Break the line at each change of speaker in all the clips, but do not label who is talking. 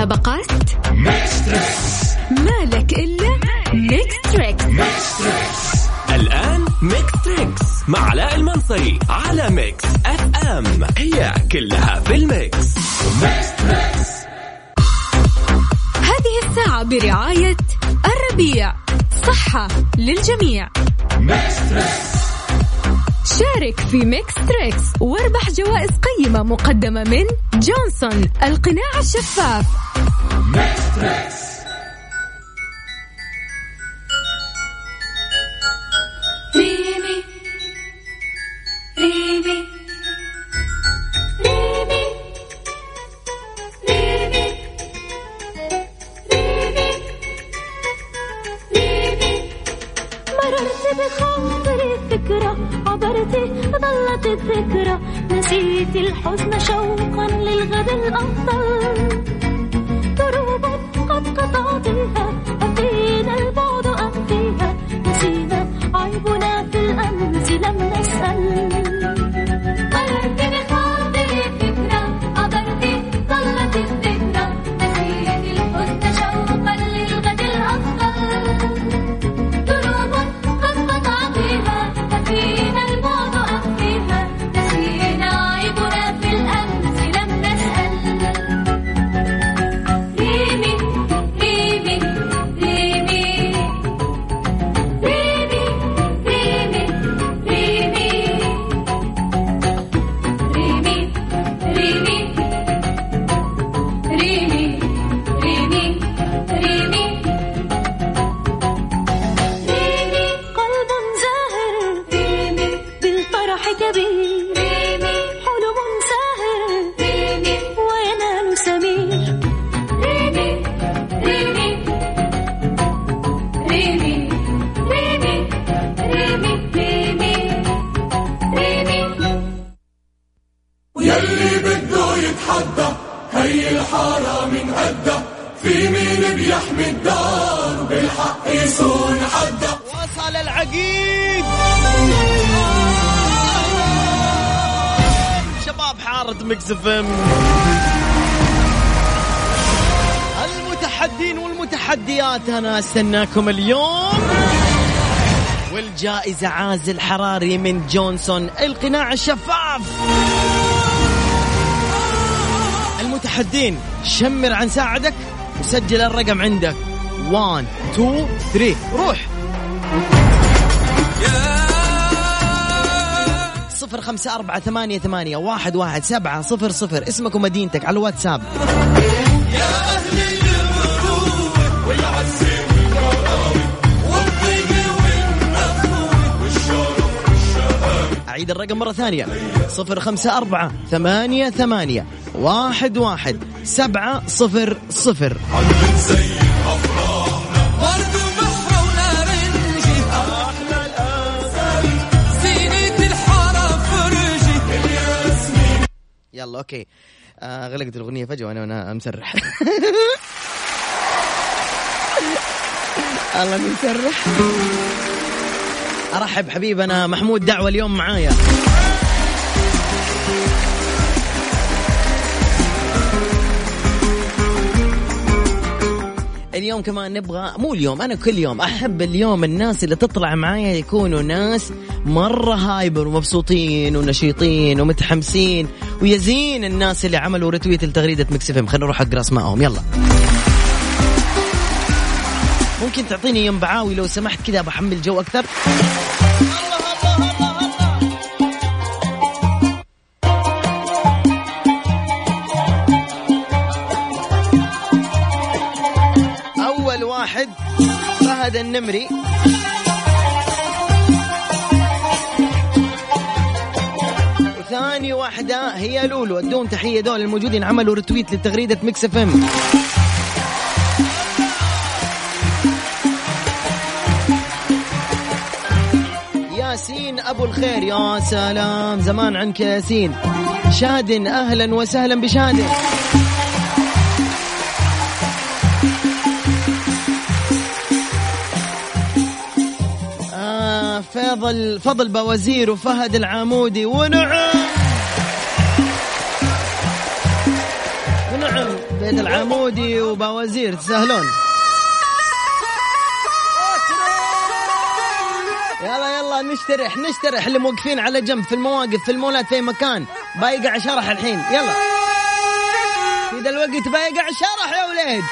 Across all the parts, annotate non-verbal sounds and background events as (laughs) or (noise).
المسابقات مالك إلا ميكس تريكس.
الآن ميكس تريكس مع علاء المنصري على ميكس أف أم. هي كلها في ال mix
هذه الساعة برعاية الربيع. صحة للجميع. شارك في ميكس تريكس واربح جوائز قيمة مقدمة من جونسون القناع الشفاف.
ريمي
استناكم اليوم. والجائزة عازل حراري من جونسون القناع الشفاف. المتحدين شمر عن ساعدك وسجل الرقم عندك. 1 2 3 روح. صفر خمسة أربعة ثمانية ثمانية واحد واحد سبعة صفر صفر. اسمك ومدينتك على الواتساب. أعيد الرقم مرة ثانية. صفر خمسة أربعة ثمانية ثمانية واحد واحد سبعة صفر صفر. يلا أوكي. آه غلقت الأغنية فجأة وأنا وأنا مسرح (laughs) الله مسرح أرحب حبيبنا محمود دعوة اليوم معايا. اليوم كمان نبغى مو اليوم أنا كل يوم أحب اليوم الناس اللي تطلع معايا يكونوا ناس مرة hyper ومبسوطين ونشيطين ومتحمسين ويزين الناس اللي عملوا retweet لتغريدة مكسفم خلينا نروح اقرا اسمائهم يلا. ممكن تعطيني ينبعاوي لو سمحت كذا بحمل جو أكثر. أول واحد فهد النمري. وثاني واحدة هي لولو. ادوهم تحية دول الموجودين عملوا retweet لتغريدة Mix FM. أبو الخير يا سلام. زمان عنك يا ياسين شادن أهلا وسهلا بشادن. آه فضل فضل بوزير وفهد العامودي ونعم. ونعم سيد العمودي وبوازير تسهلون. نشترح نشترح اللي موقفين على جنب في المواقف في المولات في مكان. بايقع شرح الحين. يلا. في ذا الوقت بايقع شرح يا ولاد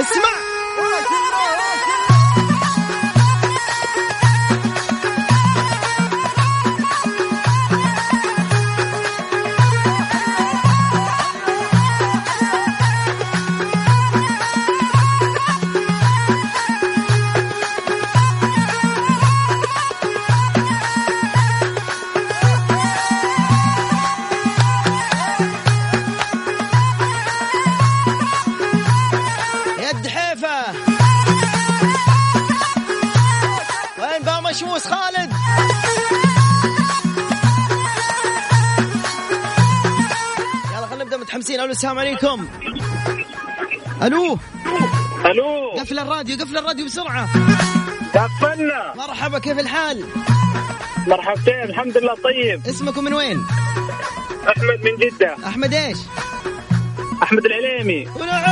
اسمع. السلام عليكم. ألو.
ألو.
قفل الراديو قفل الراديو بسرعة.
قفلنا.
مرحبا كيف الحال؟
مرحبتين الحمد لله طيب.
اسمكم من وين؟
أحمد من جدة.
أحمد إيش؟
أحمد العليمي.
ونعم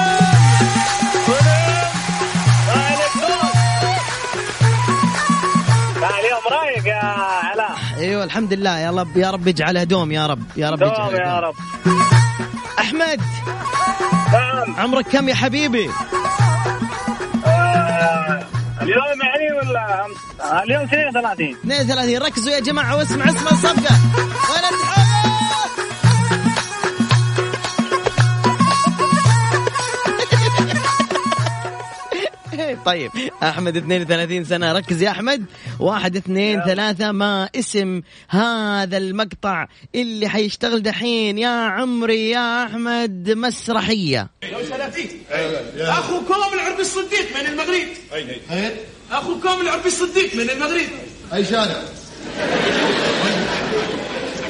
اليوم رايق يا علاء.
أيوه الحمد لله. يا رب يا رب يجعلها دوم يا رب يا رب
دوم يا. رب.
عمرك كم يا حبيبي؟
اليوم يعني ولا اليوم 32
32 ركزوا يا جماعة واسمع اسمع الصفقة. وين التحول طيب أحمد 32 سنة. ركز يا أحمد. واحد اثنين ثلاثة. ما اسم هذا المقطع اللي حيشتغل دحين؟ يا عمري يا أحمد مسرحية.
اخوكم العربي الصديق من المغرب. اخوكم العربي الصديق من المغرب.
أي شارع؟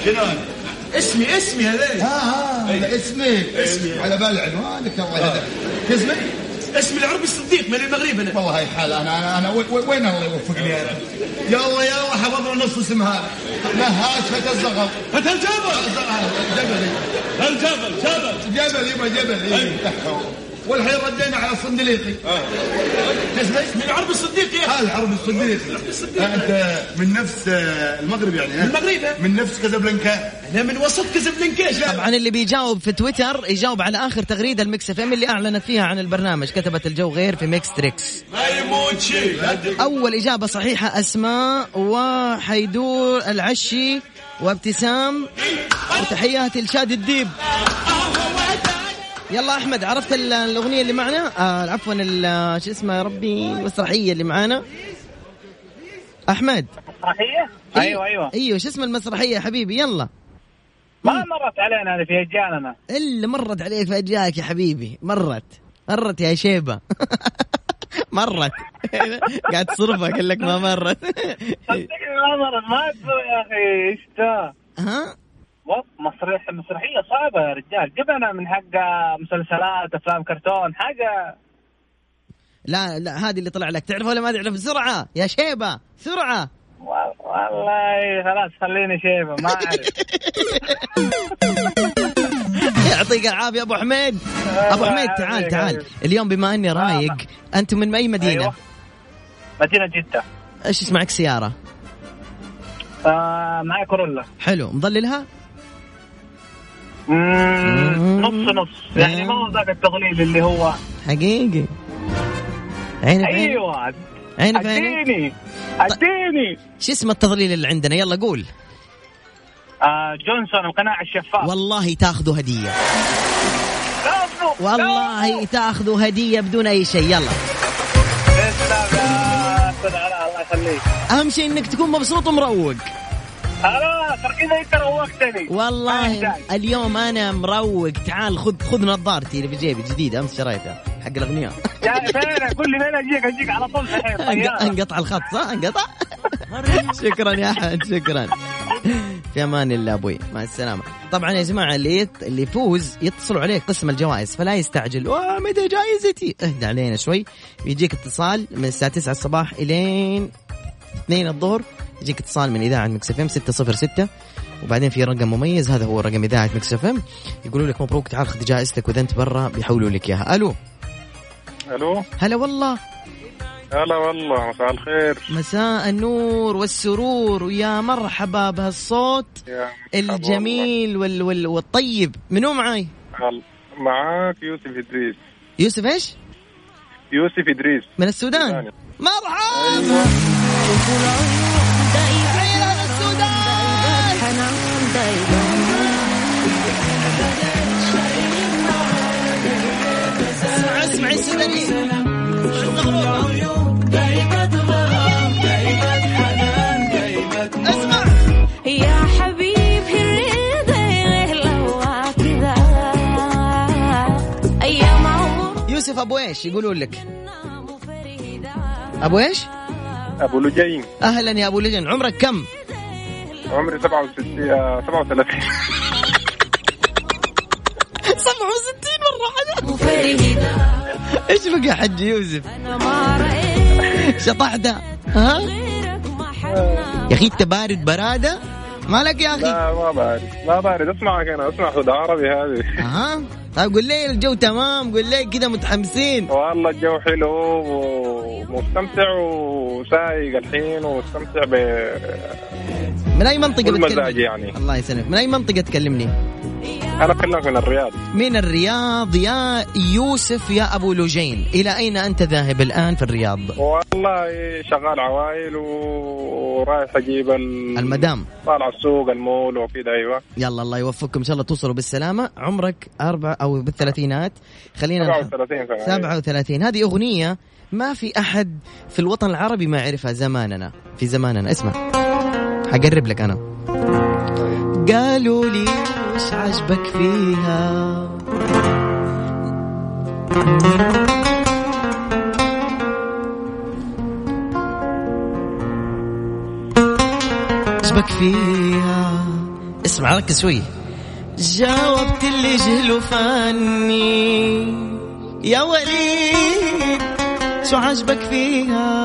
شنو؟ هذا؟ اسمي اسمي هذا.
ها ها اسمك اسمي. على بال عنوانك الله يهديك شو اسمك؟
اسمي العربي الصديق من المغرب أنا.
والله هاي حال أنا أنا أنا وين- الله يوفقني أنا يلا يلا حفظنا نص اسم هذا نهاش فتى الزغل
فتى الجبل
جبل.
الجبل جبل
جبل يبا جبل. إيه. والحين ردينا على الصندليقي شو اسمك؟
من العربي الصديق يا
ها العربي الصديقي. ها، أنت من نفس آه، المغرب يعني؟
من المغرب،؟
من نفس كازابلانكا.
أنا من وسط كازابلانكاش
طبعا اللي بيجاوب في تويتر يجاوب على آخر تغريدة المكس إف إم اللي اعلنت فيها عن البرنامج. كتبت الجو غير في ميكس تريكس.
ما يموت شيء
أول إجابة صحيحة أسماء وحيدور العشي وابتسام. وتحياتي لشاد الديب. يلا أحمد عرفت ال- الأغنية اللي معنا؟ آه عفوا شو اسمها يا ربي؟ المسرحية اللي معنا. أحمد.
مسرحيه؟ أيوه أيوه
أيوه. شو اسم المسرحية يا حبيبي؟ يلا.
ما مرت علينا هذه في اجيالنا
اللي مرت عليك في أجيالك يا حبيبي. مرت. مرت يا شيبة. (laughs) مرت. (laughs) قاعد تصرفها أقول لك ما مرت.
صدقني ما مرت. ما يا أخي إيش
ها؟
مسرح مسرحية صعبة يا رجال. جبنا من حق مسلسلات أفلام كرتون حاجة.
لا لا هذه اللي طلع لك. تعرف ولا ما تعرف بسرعة يا شيبة سرعة.
وال- والله خلاص خليني شيبة ما أعرف. (laughs)
يعطيك العافية أبو حميد. أبو حميد تعال تعال. اليوم بما أني رايق أنتم من أي مدينة؟
أيوة. مدينة جدة.
إيش اسمعك سيارة.
آه معي كورولا.
حلو. مظللها؟
نص نص. يعني ما هو ذاك التضليل اللي هو
حقيقي. عيني أيوه. عيني في عيني
اديني أديني.
شو اسم التضليل اللي عندنا؟ يلا قول.
آه جونسون القناع الشفاف.
والله تاخذوا
هدية.
والله. تاخذوا. هدية بدون أي شيء. يلا.
الله يخليك.
أهم شيء إنك تكون مبسوط ومروق.
خلاص كذا انت روقتني
والله. اليوم أنا مروق. تعال خذ خذ نظارتي اللي في جيبي جديدة أمس شريتها حق الاغنياء (laughs)
يا فين كل ليلة أجيك أجيك على طول. (laughs)
أنقطع الخط صح؟ أنقطع؟ (laughs) شكرا يا أحمد شكرا. في أمان الله أبوي. مع السلامة. طبعا يا جماعة اللي. اللي يفوز يتصلوا عليه قسم الجوائز فلا يستعجل. "آه، متى جائزتي اهدى علينا شوي. بيجيك اتصال من الساعة 9 الصباح إلين 2 الظهر. يجيك اتصال من إذاعة Mix FM 606 وبعدين في رقم مميز هذا هو رقم إذاعة Mix FM. يقولوا لك مبروك تعال خذ جائزتك وإذا أنت برا بيحولوا لك إياها. ألو؟
ألو؟
هلا والله.
هلا والله مساء الخير.
مساء النور والسرور ويا مرحبا بهالصوت الجميل وال وال والطيب. منو معاي.
معاك يوسف إدريس.
يوسف إيش؟
يوسف إدريس.
من السودان. مرحبا. اسمع اسمع
يا حبيبي الرضا لو كذا أيام عمر
يوسف أبو إيش؟ يقولون لك. أبو إيش؟
أبو لجين.
أهلا يا أبو لجن عمرك كم؟
عمري 67 آه، 37
67 (laughs) مرة حاجة
فريدة
إيش بقى حج يوسف؟
أنا ما رأيت
شطحت. ها؟ يا أخي أنت بارد برادة؟ مالك يا أخي؟
لا ما بعرف ما بعرف اسمعك أنا اسمع هدى عربي هذه.
ها طيب قول لي الجو تمام قول لي كذا متحمسين.
والله الجو حلو ومستمتع وسايق الحين ومستمتع ب
من أي منطقة
كل
بتكلمني
يعني.
الله يسلمك. من أي منطقة تكلمني؟
أنا اكلمك من الرياض.
من الرياض يا يوسف يا أبو لجين إلى أين أنت ذاهب الآن في الرياض؟
والله شغال عوائل ورايح أجيب ال...
المدام.
طالع السوق المول وكذا أيوه.
يلا الله يوفقكم. إن شاء الله توصلوا بالسلامة. عمرك أربع أو بالثلاثينات. خلينا
37 سنة.
37 هذه أغنية ما في أحد في الوطن العربي ما يعرفها زماننا. في زماننا. اسمع. حقرب لك أنا. قالوا لي وش عجبك فيها؟ عجبك فيها؟ اسمع ركز شوي. جاوبت اللي جهلوا فاني يا وليد شو عجبك فيها؟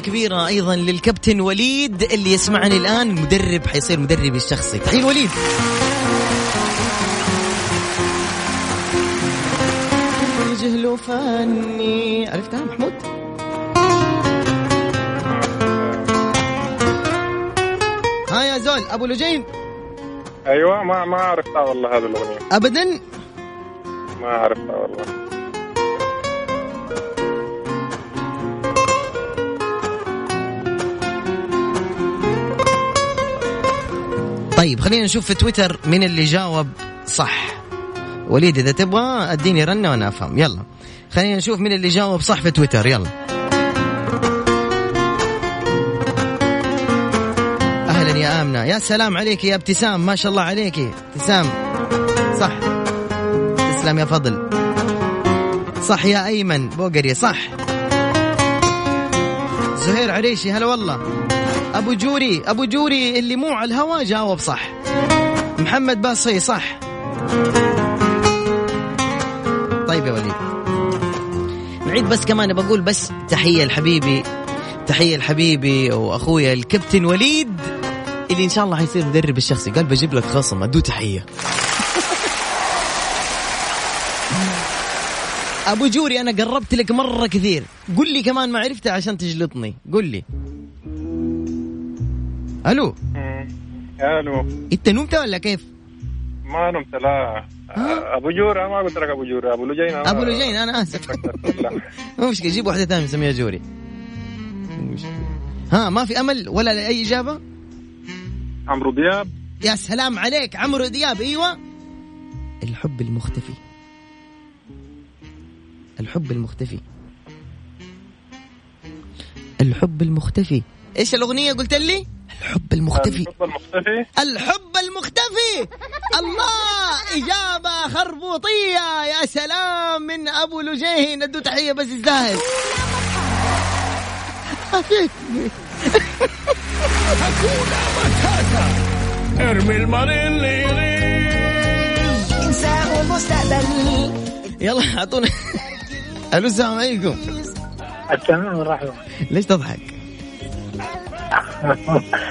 كبيرة أيضا للكابتن وليد اللي يسمعني الآن مدرب حيصير مدربي الشخصي. تحية وليد. جهلوا فاني عرفتها محمود؟ ها يا زول أبو لجين
أيوه ما ما عرفتها والله هذه الأغنية.
ابدا؟
ما عرفتها والله.
طيب خلينا نشوف في تويتر مين اللي جاوب صح. وليد إذا تبغى أديني رنة وأنا أفهم. يلا. خلينا نشوف مين اللي جاوب صح في تويتر. يلا. أهلا يا آمنة. يا سلام عليك يا ابتسام. ما شاء الله عليك. ابتسام. صح. تسلم يا فضل. صح يا أيمن. بوقري. صح. زهير عريشي هلا والله. أبو جوري أبو جوري اللي مو على الهوا جاوب صح. محمد باصي صح. طيب يا وليد. نعيد بس كمان بقول بس تحية لحبيبي تحية لحبيبي واخويا الكابتن وليد اللي إن شاء الله حيصير مدرب الشخصي. قال بجيب لك خصم ادو تحية. أبو جوري أنا قربت لك مرة كثير. قل لي كمان ما عرفتها عشان تجلطني. قل لي. ألو
ألو
انت نمت ولا كيف
ما نمت لا ابو جورة ما قلت لك ابو جورة ابو لجين أنا-
ابو لجين أنا اسف. مو مشكله جيب واحدة ثانية نسميها جوري. ها ما في امل ولا لاي اجابه
عمرو دياب
يا سلام عليك عمرو دياب أيوه الحب المختفي الحب المختفي الحب المختفي إيش الاغنيه قلت لي الحب المختفي.
الحب المختفي.
الحب المختفي. الله إجابة خربوطية. يا سلام من أبو لجين ادو تحية بس يستاهل.
ارمي المريض اللي يغيب
المساء والمستقبل
يلا أعطونا. ألو السلام عليكم.
السلام والرحمة
ليش تضحك؟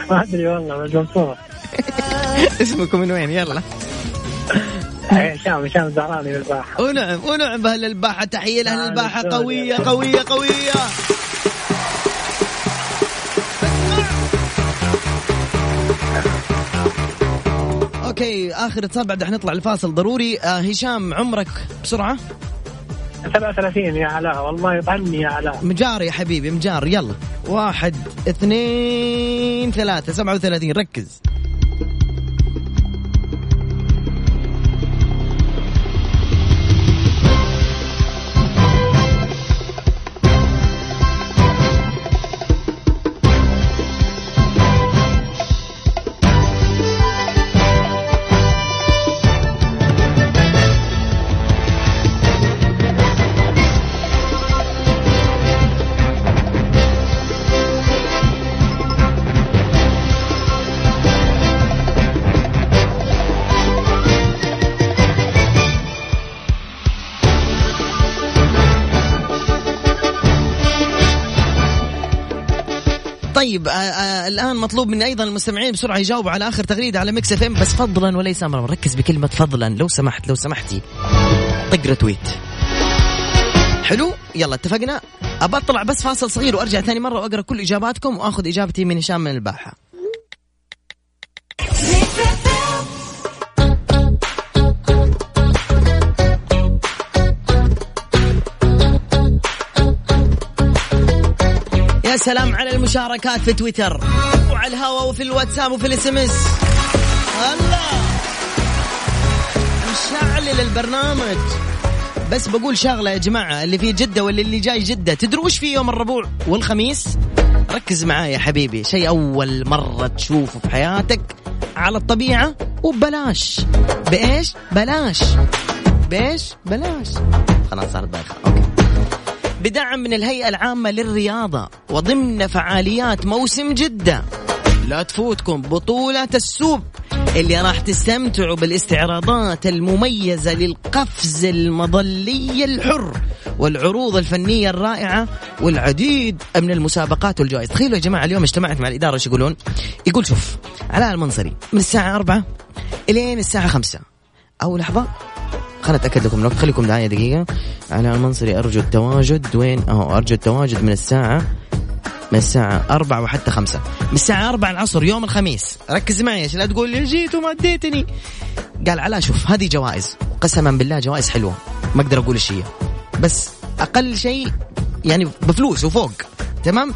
ما ادري والله بس مبسوط
اسمكم من وين يلا
هشام هشام زهراني بالباحة
ونعم ونعم باهل الباحة تحية لاهل الباحة قوية قوية قوية أوكي اخر اتصال بعد حنطلع الفاصل ضروري. آه هشام عمرك بسرعة.
37 يا علاء والله يطعني يا علاء
مجار يا حبيبي مجار يلا. واحد اثنين ثلاثة سبعة وثلاثين ركز. طيب آه آه الآن مطلوب من أيضا المستمعين بسرعة يجاوبوا على آخر تغريدة على Mix FM بس فضلا وليس امرا. ركز بكلمة فضلا لو سمحت لو سمحتي. طق retweet حلو؟ يلا اتفقنا؟ أبى أطلع بس فاصل صغير وأرجع ثاني مرة وأقرأ كل إجاباتكم وأخذ إجابتي من هشام من الباحة. يا سلام على المشاركات في تويتر وعلى الهوا وفي الواتساب وفي ال SMS الله. مشعل البرنامج. بس بقول شغلة يا جماعة اللي في جدة واللي اللي جاي جدة. تدروا وش في يوم الربوع والخميس؟ ركز معايا يا حبيبي شيء أول مرة تشوفه في حياتك على الطبيعة وببلاش بإيش؟ بلاش. بإيش؟ بلاش. خلاص صارت بايخة. أوكي. بدعم من الهيئة العامة للرياضة وضمن فعاليات موسم جدة. لا تفوتكم بطولة السوب اللي راح تستمتعوا بالاستعراضات المميزة للقفز المظلي الحر والعروض الفنية الرائعة والعديد من المسابقات والجوائز. تخيلوا يا جماعة اليوم اجتمعت مع الإدارة إيش يقولون؟ يقول شوف علاء المنصري من الساعة أربعة إلين الساعة خمسة. أو لحظة. خلنا اتاكد لكم الوقت. خليكم معايا دقيقة. على المنصري أرجو التواجد. وين؟ أهو أرجو التواجد من الساعة من الساعة أربعة وحتى خمسة. من الساعة أربعة العصر يوم الخميس. ركز معي عشان لا تقول لي جيت وما اديتني. قال علا شوف هذه جوائز. قسما بالله جوائز حلوة. ما أقدر أقول إيش هي. بس أقل شيء يعني بفلوس وفوق. تمام؟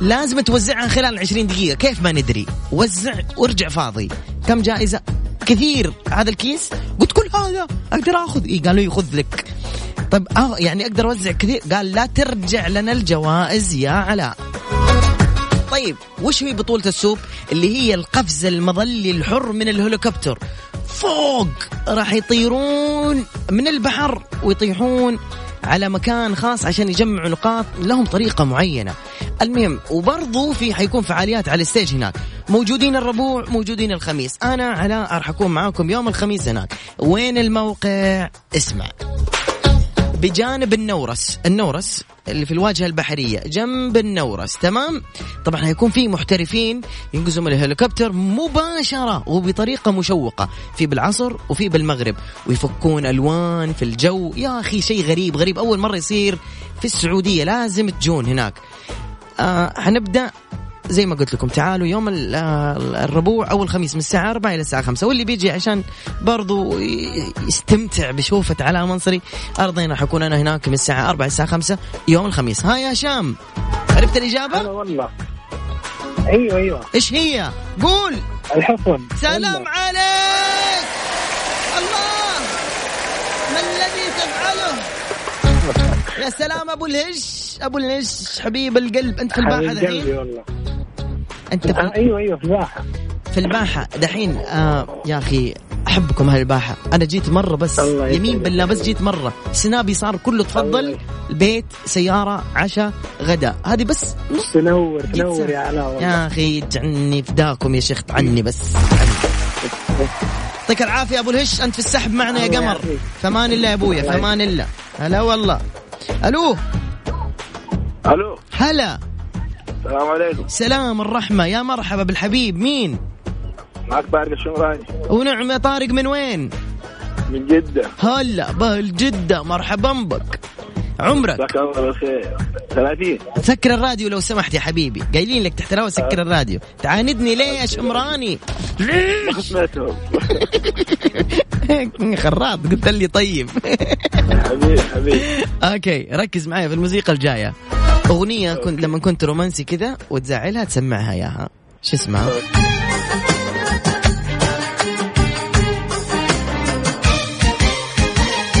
لازم توزعها خلال 20 دقيقة. كيف ما ندري. وزع وارجع فاضي. كم جائزة؟ كثير هذا الكيس. قلت كل هذا أقدر آخذ. إيه قالوا لي خذ لك. طيب آه يعني أقدر أوزع كثير. قال لا ترجع لنا الجوائز يا علاء. طيب وش هي بطولة السوب؟ اللي هي القفز المظلي الحر من الهليكوبتر. فوق راح يطيرون من البحر ويطيحون على مكان خاص عشان يجمعوا نقاط لهم طريقة معينة. المهم وبرضو في حيكون فعاليات على ال stage هناك. موجودين الربوع موجودين الخميس. أنا علاء راح أكون معاكم يوم الخميس هناك. وين الموقع؟ اسمع. بجانب النورس. النورس اللي في الواجهة البحرية جنب النورس. تمام؟ طبعا هيكون في محترفين ينقزوا من الهليكوبتر مباشرة وبطريقة مشوقة. في بالعصر وفي بالمغرب. ويفكون ألوان في الجو. يا أخي شيء غريب غريب. أول مرة يصير في السعودية. لازم تجون هناك. آه حنبدأ زي ما قلت لكم تعالوا يوم ال- الربوع أو الخميس من الساعة 4 إلى الساعة 5 واللي بيجي عشان برضو يستمتع بشوفة علاء منصري ارضين راح اكون أنا هناك من الساعة 4 الساعة 5 يوم الخميس. ها يا هشام عرفت
هلا
الاجابه
والله. أيوه أيوه.
إيش هي؟ قول.
الحصن.
سلام
والله.
عليك. الله. ما الذي تفعله؟ (laughs) يا سلام أبو الهش أبو الهش حبيب القلب أنت في دحين
والله.
أنت في
آه، أيوه أيوه في الباحة.
في الباحة. دحين آه يا أخي أحبكم أهل الباحة. أنا جيت مرة بس. يمين بالله بس جيت مرة. سنابي صار كله تفضل. البيت سيارة عشاء غداء هذه بس نص.
تنور تنور. يا علاء والله.
يا أخي جعني فداكم يا شيخ عني بس. يعطيك العافية أبو الهش. أنت في السحب معنا يا قمر. فمان الله يا أبويا فمان الله هلا والله. ألو.
ألو.
هلا.
السلام عليكم.
سلام الرحمة. يا مرحبا بالحبيب. مين؟
معك طارق الشمراني.
ونعم يا طارق من وين؟
من جدة.
هلا بهل جدة. مرحبا بك. عمرك؟
جزاك الله بالخير. 30
سكر الراديو لو سمحت يا حبيبي. قايلين لك تحت الهواء سكر الراديو. تعاندني ليه يا شمراني؟ (laughs)
سمعتهم (laughs)
خراط قلت لي طيب. (laughs)
حبيبي حبيبي.
أوكي ركز معي في الموسيقى الجاية. أغنية كنت لما كنت رومانسي كذا وتزعلها تسمعها إياها. شو اسمها؟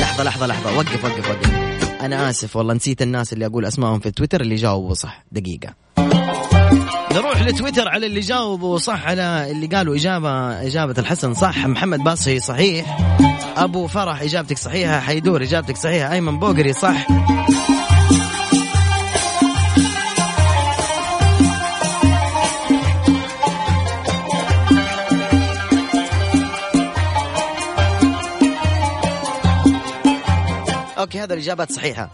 لحظة لحظة لحظة. وقف وقف وقف. أنا آسف والله نسيت الناس اللي أقول أسمائهم في تويتر اللي جاوبوا صح. دقيقة. نروح لتويتر على اللي جاوبوا صح على اللي قالوا إجابة إجابة الحسن. صح محمد باصي صحيح. أبو فرح إجابتك صحيحة. حيدور إجابتك صحيحة. أيمن بوقري صح. أوكي هذا الإجابات صحيحة.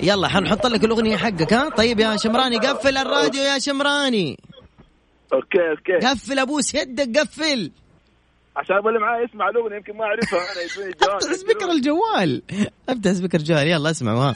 يلا حنحط لك الأغنية حقك ها؟ طيب يا شمراني قفل الراديو يا شمراني.
okay okay.
قفل أبوس يدك قفل.
عشان اللي معاي يسمع الأغنية يمكن ما أعرفها أنا يدوني (laughs) الجواب
افتح speaker الجوال. افتح speaker الجوال يلا اسمعوا ها.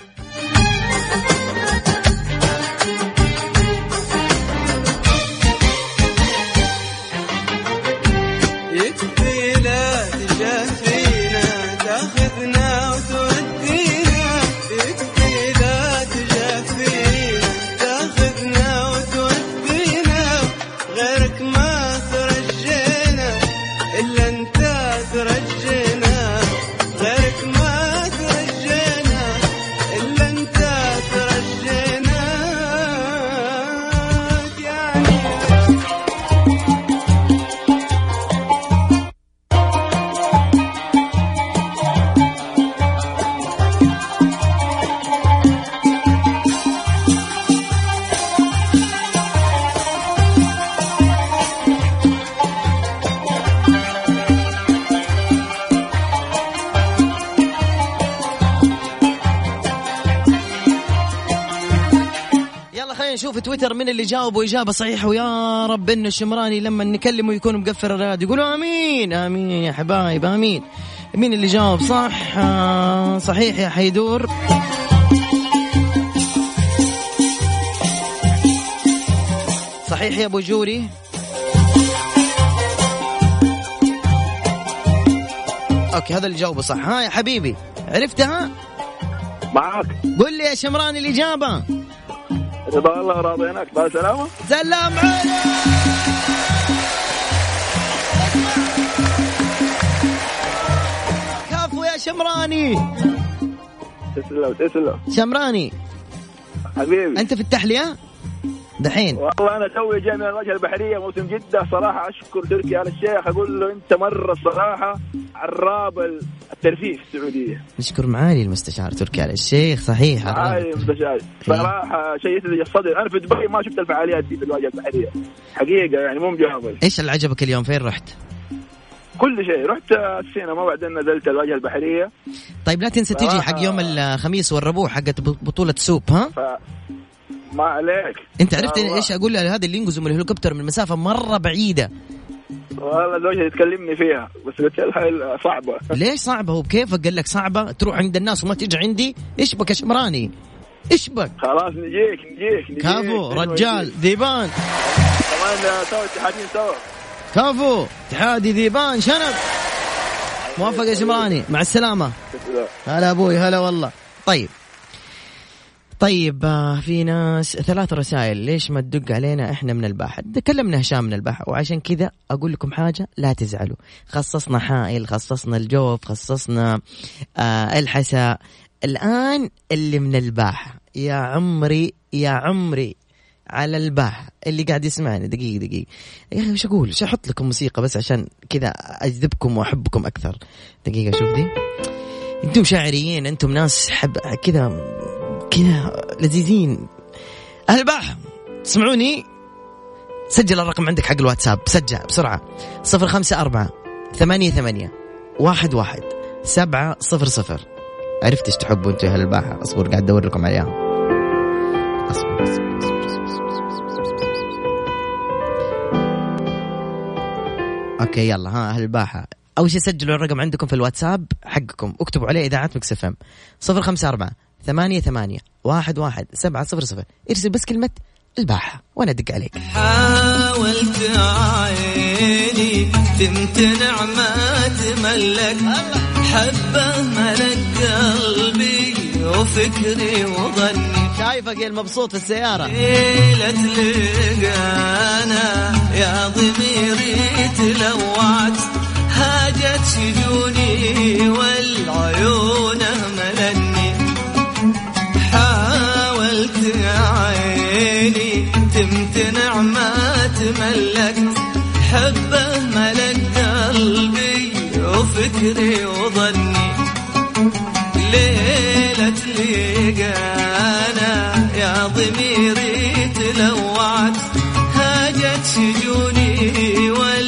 اللي جاوبوا إجابة صحيحة. ويا رب ان الشمراني لما نكلمه يكون مقفل الراديو. يقولوا آمين. آمين يا حبايب. آمين. مين اللي جاوب صح؟ آه صحيح يا حيدور. صحيح يا أبو جوري. أوكي هذا اللي جاوبه صح. ها يا حبيبي عرفتها؟
معاك.
قل لي يا شمراني الإجابة.
رضا الله راضيناك. بعد سلامه
سلام عليك كفو يا شمراني.
تسلم تسلم.
شمراني.
حبيبي.
أنت في التحلية؟ دحين.
والله أنا توي جاي من الواجهه البحرية موسم جدة. صراحة أشكر تركي آل الشيخ. أقول له أنت مرة الصراحه عراب الترفيه في السعودية.
نشكر معالي المستشار تركي آل الشيخ صحيح
هاي مستشار صراحة شيء يسعد الصدر. أنا في دبي ما شفت الفعاليات دي في الواجهة البحريه حقيقة يعني مو مجامل.
إيش اللي عجبك اليوم فين رحت؟
كل شيء. رحت السينما بعدين نزلت الواجهة البحرية.
طيب لا تنسى تيجي حق يوم الخميس والربوع حقت بطولة سوب ها؟
ف ما عليك.
أنت عرفت. إيش أقول؟ له هذا اللي ينقزوا من الهليكوبتر من مسافة مرة بعيدة.
والله زوجتي تكلمني فيها بس قلت لها صعبة.
ليش صعبة؟ هو بكيفك؟ قال لك صعبة تروح عند الناس وما تيجي عندي؟ إيش بك يا شمراني. إيش بك
خلاص نجيك نجيك نجيك.
كفو رجال ذيبان.
كمان سوا اتحادين سوا.
كفو اتحادي ذيبان شنب. موفق يا شمراني؟ مع السلامة. هلا أبوي هلا والله. طيب. طيب آه، في ناس ثلاث رسائل. ليش ما تدق علينا إحنا من الباحة تكلمنا هشام من الباحة. وعشان كذا أقول لكم حاجة لا تزعلوا. خصصنا حائل خصصنا الجوف خصصنا آه الحساء. الآن اللي من الباحة. يا عمري يا عمري على الباحة. اللي قاعد يسمعني دقيقة دقيقة. يا أخي وش أقول؟ وش أحط لكم موسيقى بس عشان كذا أجذبكم وأحبكم أكثر؟ دقيقة شوف دي. أنتم شاعريين أنتم ناس حب كذا كذا لذيذين أهل الباحة تسمعوني سجل الرقم عندك حق الواتساب سجل بسرعة صفر خمسة أربعة ثمانية ثمانية واحد واحد سبعة صفر صفر عرفت إيش تحبوا يا أهل الباحة اصبر قاعد ادور لكم عليها اصبر okay يلا ها أهل الباحة اول شيء سجلوا الرقم عندكم في الواتساب حقكم اكتبوا عليه اذاعة Mix FM صفر خمسة أربعة ثمانية ثمانية واحد واحد سبعة صفر صفر. ارسل بس كلمة الباحة وأنا أدق عليك.
حاولت عيني تمتنع ما تملك حبة ملك قلبي وفكري وظني.
شايفك يا المبسوط في السيارة.
ليلة لقانا يا ضميري تلوعت. هاجت شجوني والعيون ما تملكت حبة ملك قلبي وفكري وظني. ليلة لقانا يا ضميري تلوعت هاجت شجوني والعيون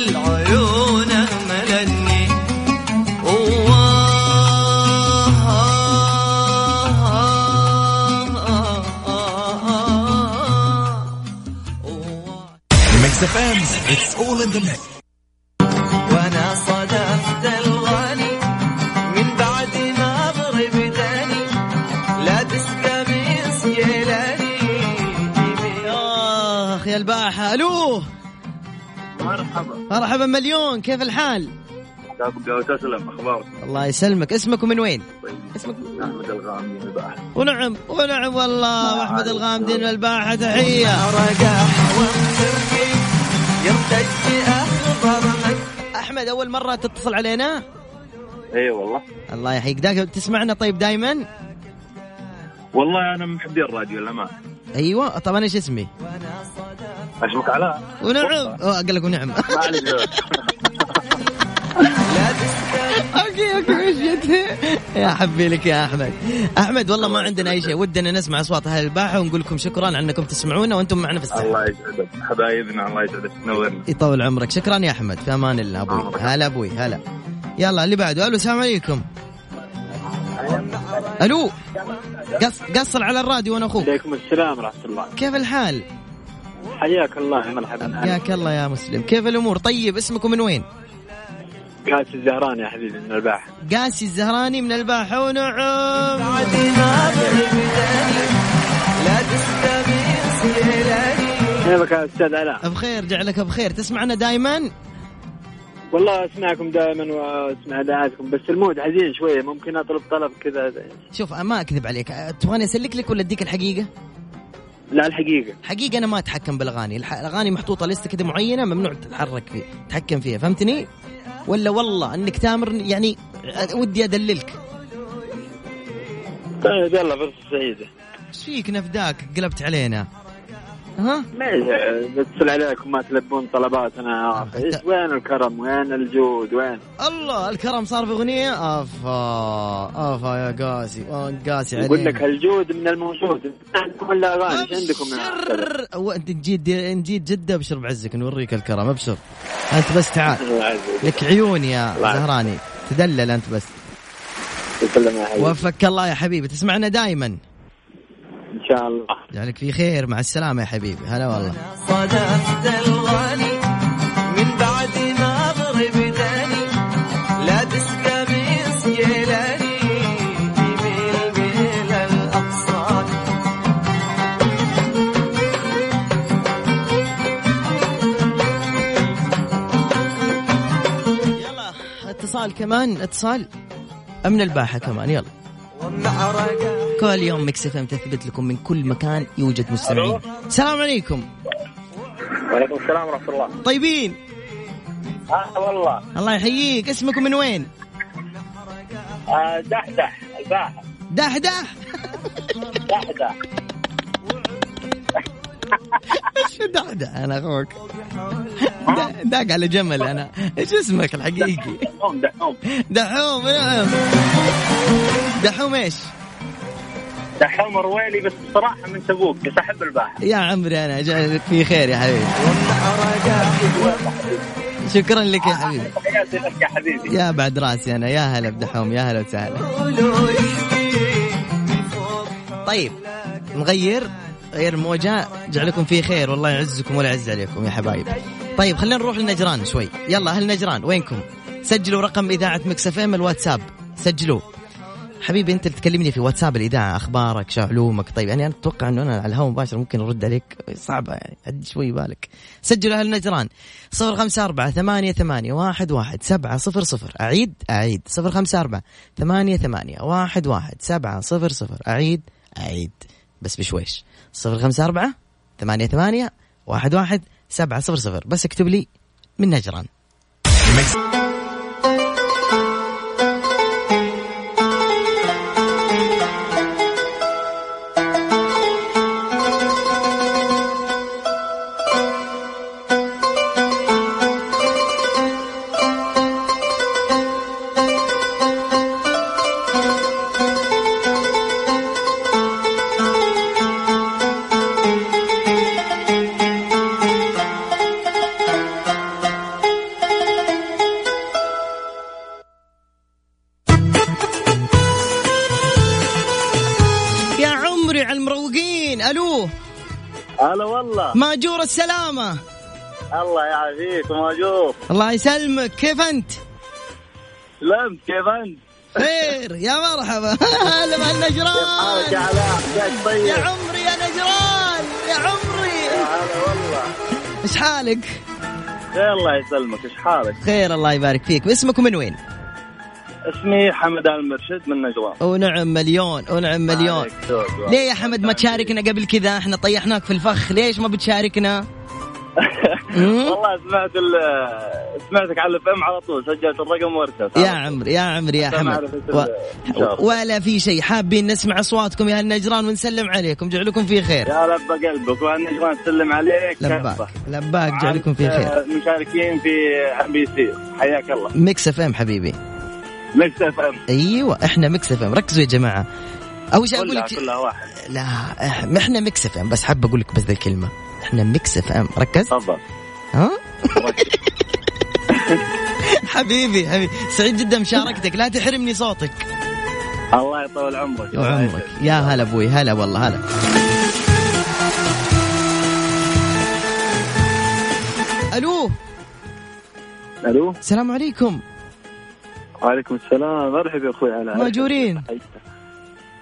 FM, it's all in the mix.
وأنا صدفت الغني من بعد ما ضرب داني لا تسقى من سيلاني
آخ يا الباحة ألو.
مرحبا.
مرحبا مليون كيف الحال؟
تسلم أخبارك؟
الله يسلمك. اسمك ومن وين؟ اسمك
أحمد الغامدي من البحر
ونعم ونعم والله واحمد الغامدين من الباحة تحية. أحمد أول مرة تتصل علينا؟
اي والله.
الله يحييك. داك تسمعنا طيب دايما؟
والله أنا من محبي الراديو للأمانة.
أيوه. طب أنا إيش اسمي؟
اسمك علاء
ونعم. قال لك ونعم. (laughs) (laughs) okay okay إيش جد يا حبي لك يا أحمد. أحمد والله ما عندنا أي شيء. ودنا نسمع أصوات أهل الباحة ونقول لكم شكرا على إنكم تسمعونا وأنتم معنا في الساحة.
الله يسعدك. حبايبنا الله يسعدك. تنورنا.
يطول عمرك. شكرا يا أحمد. في أمان الله أبوي.
عمرك.
هلا أبوي. هلا. يلا اللي بعده. ألو السلام عليكم. ألو. قص قصر على الراديو وأنا أخوك.
عليكم السلام ورحمة الله.
كيف الحال؟
حياك الله مرحبا.
حياك الله يا مسلم. كيف الأمور؟ طيب اسمكم من وين؟
كاس الزهران يا حبيبي من الباحه
قاسي الزهراني من الباحه ونعم.
لا
كيفك يا أستاذ علاء؟
بخير جعلك بخير. تسمعنا دائما
والله أسمعكم دائما وأسمع اذاعاتكم بس المود حزين شوية ممكن أطلب طلب كذا.
شوف ما أكذب عليك. تبغاني أسلك لك ولا أديك الحقيقة؟
لا الحقيقة.
حقيقة أنا ما أتحكم بالأغاني. الح- الأغاني محطوطة لستة كده معينة ممنوع تتحرك فيه تتحكم فيها. فهمتني؟ ولا والله انك تامر يعني ودي ادللك.
طيب يلا فرصه سعيدة.
إيش فيك نفداك؟ قلبت علينا. ها؟
ما بتصل عليكم ما تلبون طلباتنا يا أخي وين الكرم؟ وين الجود؟ وين؟
الله الكرم صار في اغنيه أفا أفا يا قاسي. قاسي عليك
يقول لك الجود من الموجود. عندكم الا أغاني؟ إيش عندكم؟
أبشر. هو أنت نجيت نجيت جدة أبشر بعزك نوريك الكرم أبشر. أنت بس تعال. لك عيون يا. زهراني. تدلل أنت بس. وفقك الله يا حبيبي. تسمعنا دائما
إن شاء الله.
جعلك في خير. مع السلامة يا حبيبي. هلا والله.
صدفت الغني من بعد ما ضرب داني لا تسقى من سيلاني يميل بين الاقصى
يلا اتصال كمان. اتصال. من الباحة كمان. يلا.
ومع رقا
كل يوم مكس إف إم تثبت لكم من كل مكان يوجد مستمعين السلام عليكم.
وعليكم السلام ورحمة الله.
طيبين.
آه والله.
الله يحييك. اسمكم من وين؟
آه دحدح الباحه
دحدح
دحدح
إيش دحدح أنا أخوك. داق على جمل أنا. إيش اسمك الحقيقي؟
دحوم دحوم.
دحوم دحوم إيش؟
دحوم رويلي بس بصراحه من تبوك بس أحب الباحة.
يا عمري أنا جعلك في خير يا حبيبي. شكرا لك يا حبيبي.
تحياتي لك يا حبيبي.
يا بعد راسي أنا يا هلا بدحوم يا هلا وسهلا. طيب نغير غير الموجة جعلكم فيه خير والله يعزكم ولا يعز عليكم يا حبايب. طيب خلينا نروح لنجران شوي. يلا أهل نجران؟ وينكم؟ سجلوا رقم إذاعة Mix FM الواتساب. سجلوا. حبيبي انت اللي تكلمني في واتساب الإذاعة أخبارك شو علومك؟ طيب يعني أنا أتوقع إنه أنا على الهواء مباشر ممكن أرد عليك. صعبة يعني عد شوي بالك. سجلوا أهل نجران. صفر خمسة أربعة ثمانية ثمانية واحد واحد سبعة صفر صفر. أعيد؟ أعيد. صفر خمسة أربعة ثمانية ثمانية واحد واحد سبعة صفر صفر. أعيد؟ أعيد. بس بشويش. صفر خمسة أربعة ثمانية ثمانية واحد واحد سبعة صفر صفر. بس اكتب لي من نجران. ماجور السلامة
الله يعافيك ماجور
الله يسلمك. كيف أنت؟
سلمت كيف أنت؟
خير. يا مرحبا. (laughs) هلا
حالك يا طيب.
يا عمري يا نجران. يا عمري.
هلا والله.
إيش حالك؟
خير الله يسلمك. إيش حالك؟
خير الله يبارك فيك. اسمك من وين؟
اسمي حمد المرشد من نجران
ونعم مليون ونعم مليون. ليه يا حمد ما تشاركنا قبل كذا؟ إحنا طيحناك في الفخ ليش ما بتشاركنا؟ (laughs)
والله سمعت سمعتك على ال FM على طول سجلت الرقم وارسلت
يا عمري يا عمري يا حمد. و... ولا في شيء. حابين نسمع أصواتكم يا النجران ونسلم عليكم. جعلكم في خير.
يا لبى قلبك وأنا نجران تسلم عليك.
لباك
كفة.
لباك جعلكم في خير.
آه، مشاركين في MBC حياك الله.
Mix FM حبيبي.
Mix
FM. أيوه إحنا Mix FM. ركزوا يا جماعة. أول شيء
أقول
لك
كلها واحد.
لا إحنا Mix FM. بس حاب أقول لك بس ذا الكلمة. إحنا Mix FM. ركز.
تفضل.
ها؟ (laughs) حبيبي حبيبي. سعيد جدا بمشاركتك لا تحرمني صوتك.
الله يطول عمرك.
وعمرك يا هلا أبوي هلا والله هلا. ألو؟
ألو؟
السلام عليكم.
وعليكم السلام. مرحبا يا أخوي علاء
ماجورين.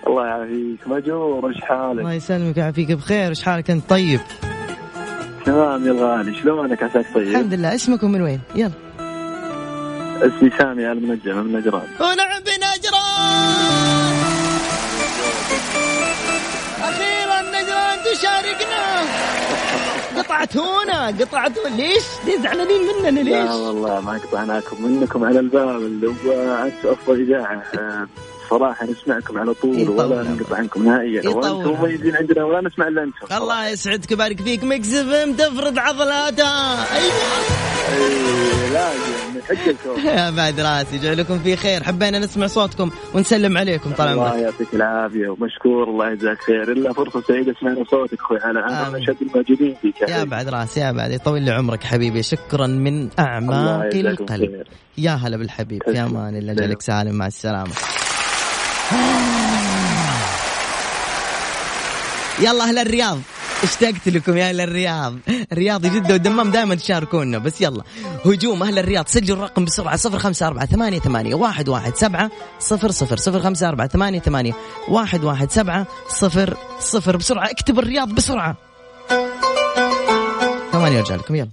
الله يعافيك. ماجور إيش حالك؟
الله يسلمك ويعافيك بخير. إيش حالك أنت؟ طيب.
تمام يا الغالي شلونك؟ عساك طيب؟
الحمد لله. اسمكم من وين؟ يلا.
اسمي سامي المنجم من نجران
ونعم بنجران أخيرا نجران تشاركنا. قطعتونا قطعتونا ليش؟ ليه زعلانين مننا
لا
ليش؟
والله ما قطعناكم منكم على الباب اللي هو أنتم أفضل إذاعة آه، صراحة نسمعكم على طول ولا. نقطع عنكم نهائيا
وأنتم.
مميزين عندنا ولا نسمع إلا أنتم
الله يسعدك ويبارك فيك مكس إف إم تفرض عضلاتها أيوه
اي لازم (laughs)
يا بعد راسي جعلكم في خير. حبينا نسمع صوتكم ونسلم عليكم طال
الله
عمرك
يعطيك العافية ومشكور الله يجزاك خير. إلا فرصة سعيدة سمعنا صوتك أخوي علاء أنا أشد الموجودين فيك.
يا. بعد راسي يا بعد. يطول لي عمرك حبيبي. شكرا من
الله أعماق
القلب. يا هلا بالحبيب. في
تسلم.
أمان الله. جعلك سالم. مع السلامة. يلا أهل الرياض. اشتقت لكم يا أهل الرياض. رياضي جدة والدمام دائما تشاركونا. بس يلا هجوم أهل الرياض. سجلوا الرقم بسرعة صفر خمسة أربعة ثمانية ثمانية واحد واحد سبعة صفر صفر صفر خمسة أربعة ثمانية ثمانية واحد واحد سبعة صفر صفر. بسرعة أكتب الرياض بسرعة. ثمانية أرجع لكم يلا.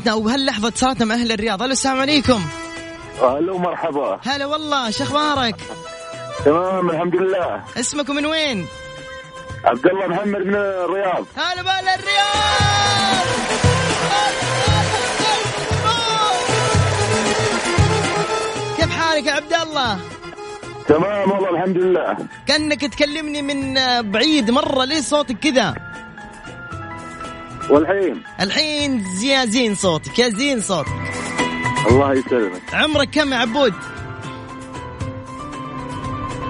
اتصالاتنا أو بهاللحظه اتصالاتنا مع أهل الرياض. ألو السلام عليكم.
ألو مرحبا.
هلا والله شو أخبارك؟
تمام الحمد لله.
اسمك من وين؟
عبد الله محمد من الرياض.
هلا بأهل الرياض. كيف حالك يا عبد الله؟
تمام والله الحمد لله.
كأنك تكلمني من بعيد مرة ليه صوتك كذا؟
والحين.
الحين يا زين صوتك يا زين صوتك.
الله يسلمك.
عمرك كم يا عبود؟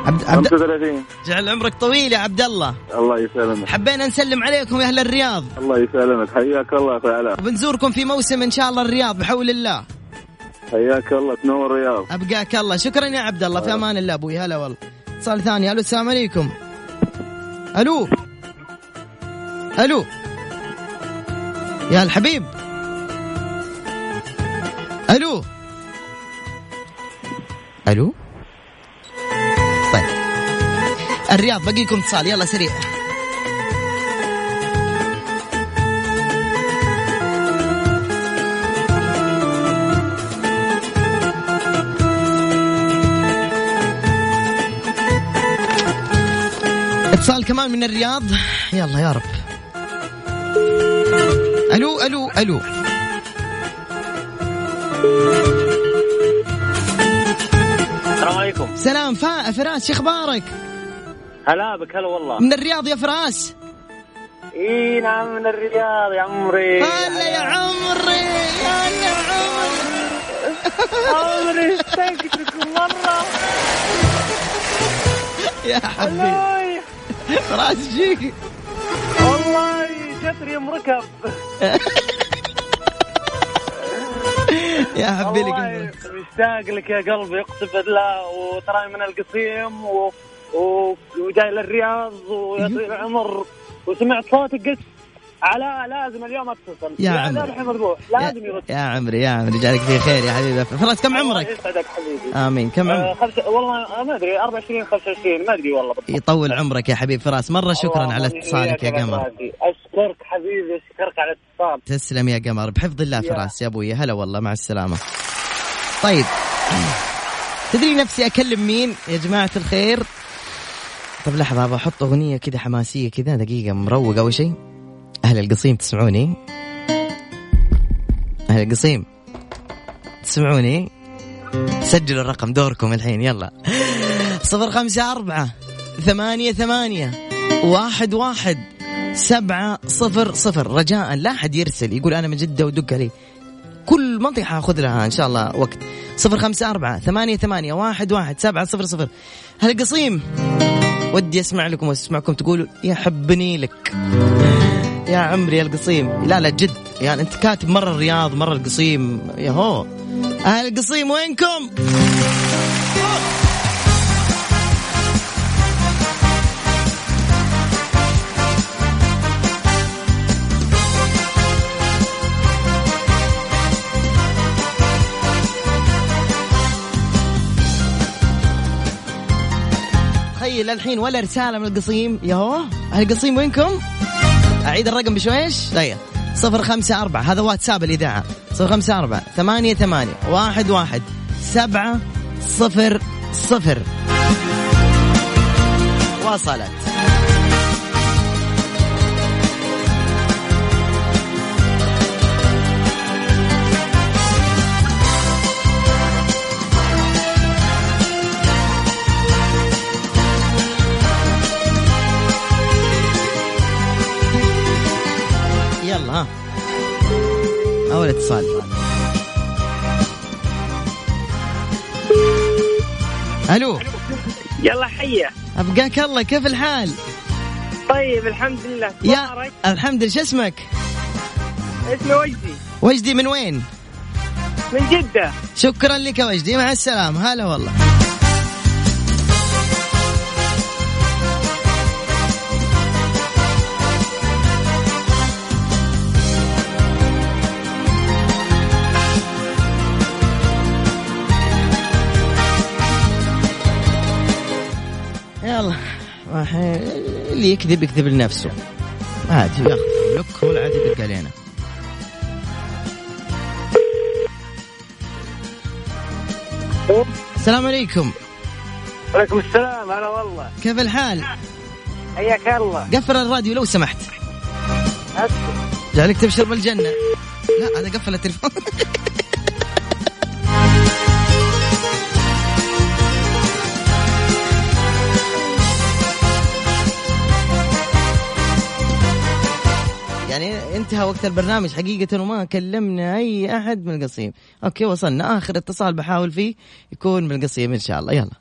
عبد, عبد
35
جعل عمرك طويل يا عبد الله.
الله يسلمك.
حبينا نسلم عليكم يا أهل الرياض.
الله يسلمك. حياك الله علاء
وبنزوركم في موسم إن شاء الله الرياض بحول الله.
حياك الله. تنور الرياض.
أبقاك الله. شكرا يا عبد الله. في أمان الله. أبوي. هلا والله. اتصال ثاني. ألو السلام عليكم. ألو. ألو. يا الحبيب. ألو. ألو. طيب. الرياض بقيكم اتصال. يلا سريع. اتصال كمان من الرياض. يلا يا رب. ألو ألو ألو.
السلام عليكم.
سلام فا فراس شو أخبارك؟
هلا بك هلا والله.
من الرياض يا فراس؟
إي نعم من الرياض يا عمري.
هلا يا عمري هلا يا عمري.
عمري استنكركم مرة.
يا حبيبي. فراس جيك
والله جتري مركب
يا حبيبي
والله
لك
مشتاق لك يا قلبي اقسم بالله وتراني من القصيم و... و... وجاي للرياض ويا طويل العمر. وسمعت صوتك قلت علاء لازم اليوم أتصل.
يا عمري.
الحين لازم يرد
يا عمري يا عمري جعلك في خير يا حبيبي. فراس كم عمرك؟
يسعدك حبيبي.
آمين. كم
آه
عمرك؟
خمسة والله ما أدري 24 25 ما أدري والله بالضبط.
يطول عمرك يا حبيب فراس مرة شكرا على اتصالك يا قمر.
اشكرك حبيبي اشكرك على الاتصال.
تسلم يا قمر بحفظ الله فراس. يا أبوي هلا والله مع السلامة. طيب. تدري نفسي أكلم مين؟ يا جماعة الخير. طب لحظة أبغى أحط أغنية كذا حماسية كذا دقيقة مروق أول شيء. أهل القصيم تسمعوني؟ أهل القصيم تسمعوني؟ سجلوا الرقم دوركم الحين يلا. صفر خمسة أربعة ثمانية ثمانية واحد واحد. سبعة صفر صفر. رجاء لا أحد يرسل يقول أنا من جدة ودق علي. كل منطقة حاخذ لها إن شاء الله وقت. صفر خمسة أربعة ثمانية ثمانية واحد واحد سبعة صفر صفر. هالقصيم ودي أسمع لكم وأسمعكم تقولوا يا حبني لك. يا عمري يا القصيم. لا لا جد. يعني أنت كاتب مرة الرياض مرة القصيم. يا هو أهل القصيم وينكم؟ تخيل الحين ولا رسالة من القصيم. ياهو القصيم وينكم؟ أعيد الرقم بشويش؟ طيب. صفر خمسة أربعة. هذا واتساب الإذاعة. صفر خمسة أربعة. ثمانية ثمانية. واحد واحد. سبعة صفر صفر. وصلت أول اتصال ألو
يلا حيه
أبقاك الله كيف الحال؟
طيب الحمد لله
يا. الحمد لله شو اسمك؟
اسمي وجدي
وجدي من وين؟
من جدة
شكرا لك يا وجدي مع السلامة هلا والله اللي يكذب يكذب لنفسه. عادي ياخذ بلوك هو العادي يدق علينا. السلام عليكم.
عليكم السلام هلا والله.
كيف الحال؟
حياك الله.
قفل الراديو لو سمحت. جعلك تبشر بالجنة. لا هذا قفل التليفون. (laughs) انتهى وقت البرنامج. حقيقة وما كلمنا أي أحد من القصيم. أوكي وصلنا. آخر اتصال بحاول فيه يكون من القصيم إن شاء الله. يلا.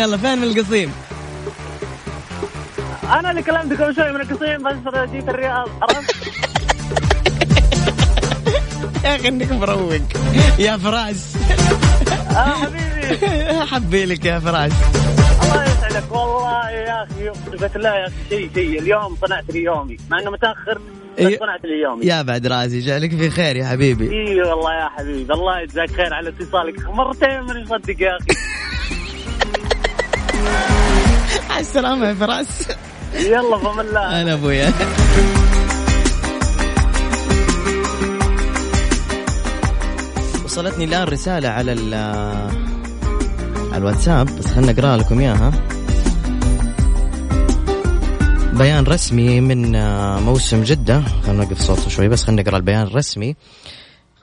يلا فين من القصيم؟
أنا اللي كلمتك قبل شوي من القصيم بس جيت الرياض عرفت؟ (laughs)
يا أخي انك مروق. يا فراس.
آه حبيبي. (laughs)
حبي لك يا فراس.
الله يسعدك. والله يا أخي قلت الله يا أخي شيء شيء. اليوم صنعت لي يومي مع إنه متأخر بس
إيه.
صنعت لي يومي.
يا بعد راسي جالك في خير يا حبيبي.
إي والله يا حبيبي. الله يجزاك خير على اتصالك. مرتين من يصدق يا أخي.
على السلامة يا فراس.
يلا فم الله.
أنا أبويا. وصلتني الآن رسالة على ال على الواتساب بس خلنا اقرا لكم إياها. بيان رسمي من موسم جدة. خلينا نوقف صوته شوي بس خلينا نقرأ البيان الرسمي.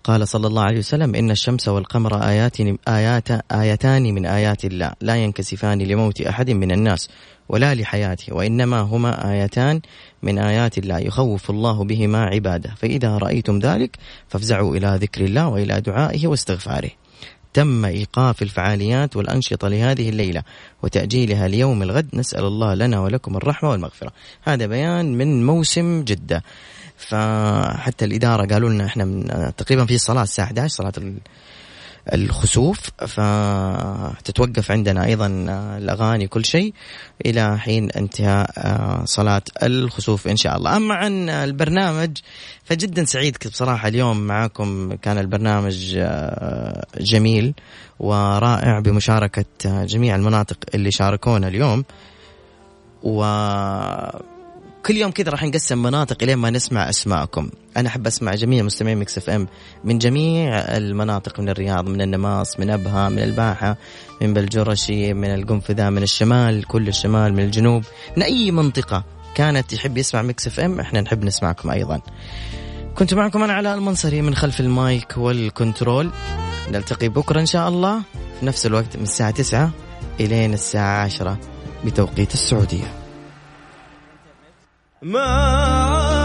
قال صلى الله عليه وسلم إن الشمس والقمر آيات آيات آيتان من آيات الله لا ينكسفان لموت أحد من الناس ولا لحياته وإنما هما آيتان من آيات الله يخوف الله بهما عباده فإذا رأيتم ذلك فافزعوا إلى ذكر الله وإلى دعائه واستغفاره. تم إيقاف الفعاليات والأنشطة لهذه الليلة وتأجيلها ليوم الغد نسأل الله لنا ولكم الرحمة والمغفرة. هذا بيان من موسم جدة. فحتى الإدارة قالوا لنا إحنا من تقريبا في صلاة الساعة 11 صلاة ال- الخسوف. فتتوقف عندنا أيضا الأغاني كل شيء إلى حين انتهاء آه، صلاة الخسوف إن شاء الله. أما عن البرنامج فجدا سعيد كنت بصراحة اليوم معاكم. كان البرنامج آه، جميل ورائع بمشاركة آه، جميع المناطق اللي شاركونا اليوم. و كل يوم كذا راح نقسم مناطق إلين ما نسمع أسماءكم. أنا أحب أسمع جميع مستمعين مكس إف إم من جميع المناطق من الرياض من النماص من أبها من الباحة من بلجرشي من القنفذة من الشمال كل الشمال من الجنوب من أي منطقة كانت يحب يسمع مكس إف إم إحنا نحب نسمعكم أيضا. كنت معكم أنا علاء المنصري من خلف المايك والكنترول. نلتقي بكرة إن شاء الله في نفس الوقت من الساعة 9 إلين الساعة 10 بتوقيت السعودية.
ما